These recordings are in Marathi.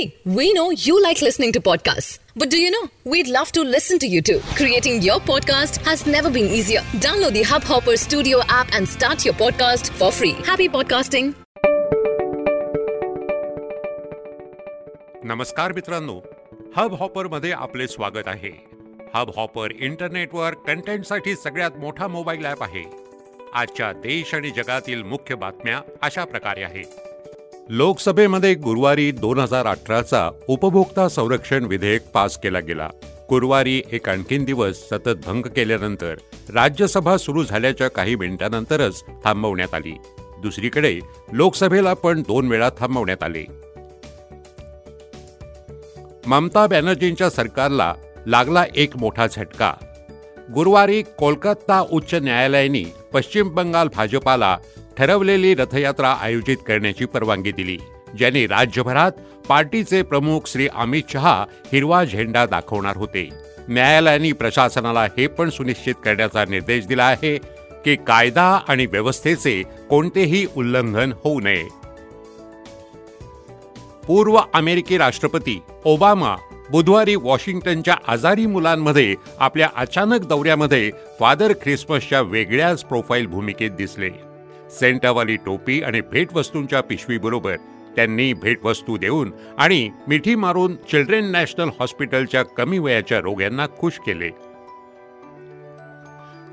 See, we know you like listening to podcasts. But do you know? We'd love to listen to you too. Creating your podcast has never been easier. Download the Hubhopper Studio app and start your podcast for free. Happy podcasting. नमस्कार मित्रांनो हब हॉपरमध्ये आपले स्वागत आहे हब हॉपर इंटरनेटवर कंटेंटसाठी सगळ्यात मोठा मोबाईल ॲप आहे आजच्या देश आणि जगातील मुख्य बातम्या अशा प्रकारे आहेत लोकसभेमध्ये गुरुवारी दोन हजार अठराचा उपभोक्ता संरक्षण विधेयक पास केला गेला. गुरुवारी एक आणखीन दिवस सतत भंग केल्यानंतर राज्यसभा सुरू झाल्याच्या काही मिनिटांनंतरच थांबवण्यात आली. दुसरीकडे लोकसभेला पण दोन वेळा थांबवण्यात आले. ममता बॅनर्जींच्या सरकारला लागला एक मोठा झटका. गुरुवारी कोलकाता उच्च न्यायालयाने पश्चिम बंगाल भाजपाला ठरवलेली रथयात्रा आयोजित करण्याची परवानगी दिली ज्याने राज्यभरात पार्टीचे प्रमुख श्री अमित शहा हिरवा झेंडा दाखवणार होते. न्यायालयाने प्रशासनाला हे पण सुनिश्चित करण्याचा निर्देश दिला आहे की कायदा आणि व्यवस्थेचे कोणतेही उल्लंघन होऊ नये. पूर्व अमेरिकी राष्ट्रपती ओबामा बुधवारी वॉशिंग्टनच्या आजारी मुलांमध्ये आपल्या अचानक दौऱ्यामध्ये फादर ख्रिसमसच्या वेगळ्याच प्रोफाईल भूमिकेत दिसले. सेंटावाली टोपी आणि भेटवस्तूंच्या पिशवीबरोबर त्यांनी भेटवस्तू देऊन आणि मिठी मारून चिल्ड्रेन नॅशनल हॉस्पिटलच्या कमी वयाच्या रोग्यांना खुश केले.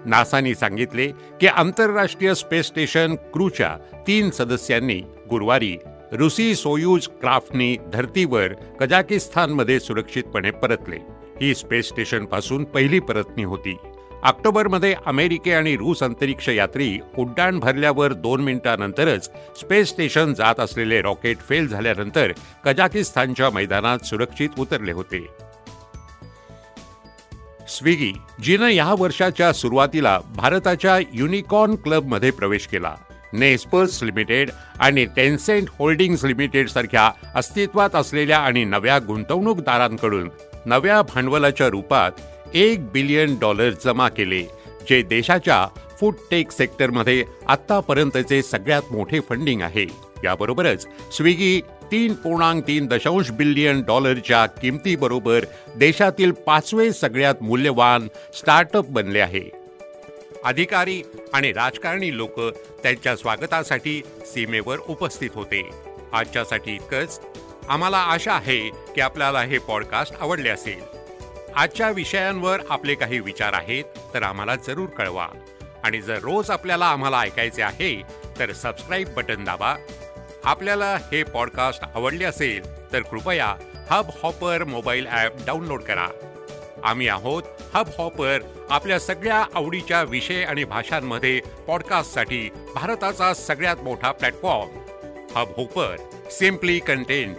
नासानी सांगितले की आंतरराष्ट्रीय स्पेस स्टेशन क्रूच्या तीन सदस्यांनी गुरुवारी रुसी सोयूज क्राफ्टनी धर्तीवर कजाकिस्तानमध्ये सुरक्षितपणे परतले. ही स्पेस स्टेशनपासून पहिली परतणी होती. ऑक्टोबरमध्ये अमेरिके आणि रूस अंतरिक्ष यात्री उड्डाण भरल्यावर दोन मिनिटांनंतरच स्पेस स्टेशन जात असलेले रॉकेट फेल झाल्यानंतर कजाकिस्तानच्या मैदानात सुरक्षित उतरले होते. स्विगी जिनं या वर्षाच्या सुरुवातीला भारताच्या युनिकॉर्न क्लबमध्ये प्रवेश केला. नेस्पर्स लिमिटेड आणि टेन्सेंट होल्डिंग्स लिमिटेड सारख्या अस्तित्वात असलेल्या आणि नव्या गुंतवणूकदारांकडून नव्या भांडवलाच्या रूपात एक बिलियन डॉलर जमा केले जे देशाच्या फूड टेक सेक्टरमध्ये आतापर्यंतचे सगळ्यात मोठे फंडिंग आहे. याबरोबरच स्विगी तीन पूर्णांक तीन दशांश बिलियन डॉलरच्या किमतीबरोबर देशातील पाचवे सगळ्यात मूल्यवान स्टार्टअप बनले आहे. अधिकारी आणि राजकारणी लोक त्यांच्या स्वागतासाठी सीमेवर उपस्थित होते. आजच्यासाठी इतकंच. आम्हाला आशा आहे की आपल्याला हे पॉडकास्ट आवडले असेल. आजच्या विषयांवर आपले काही विचार आहेत तर आम्हाला जरूर कळवा. आणि जर रोज आपल्याला आम्हाला ऐकायचे आहे तर सबस्क्राईब बटन दाबा. आपल्याला हे पॉडकास्ट आवडले असेल तर कृपया Hubhopper mobile app download करा. आम्ही आहोत हब हॉपर आपल्या सगळ्या आवडीच्या विषय आणि भाषांमध्ये पॉडकास्टसाठी भारताचा सगळ्यात मोठा platform Hubhopper simply content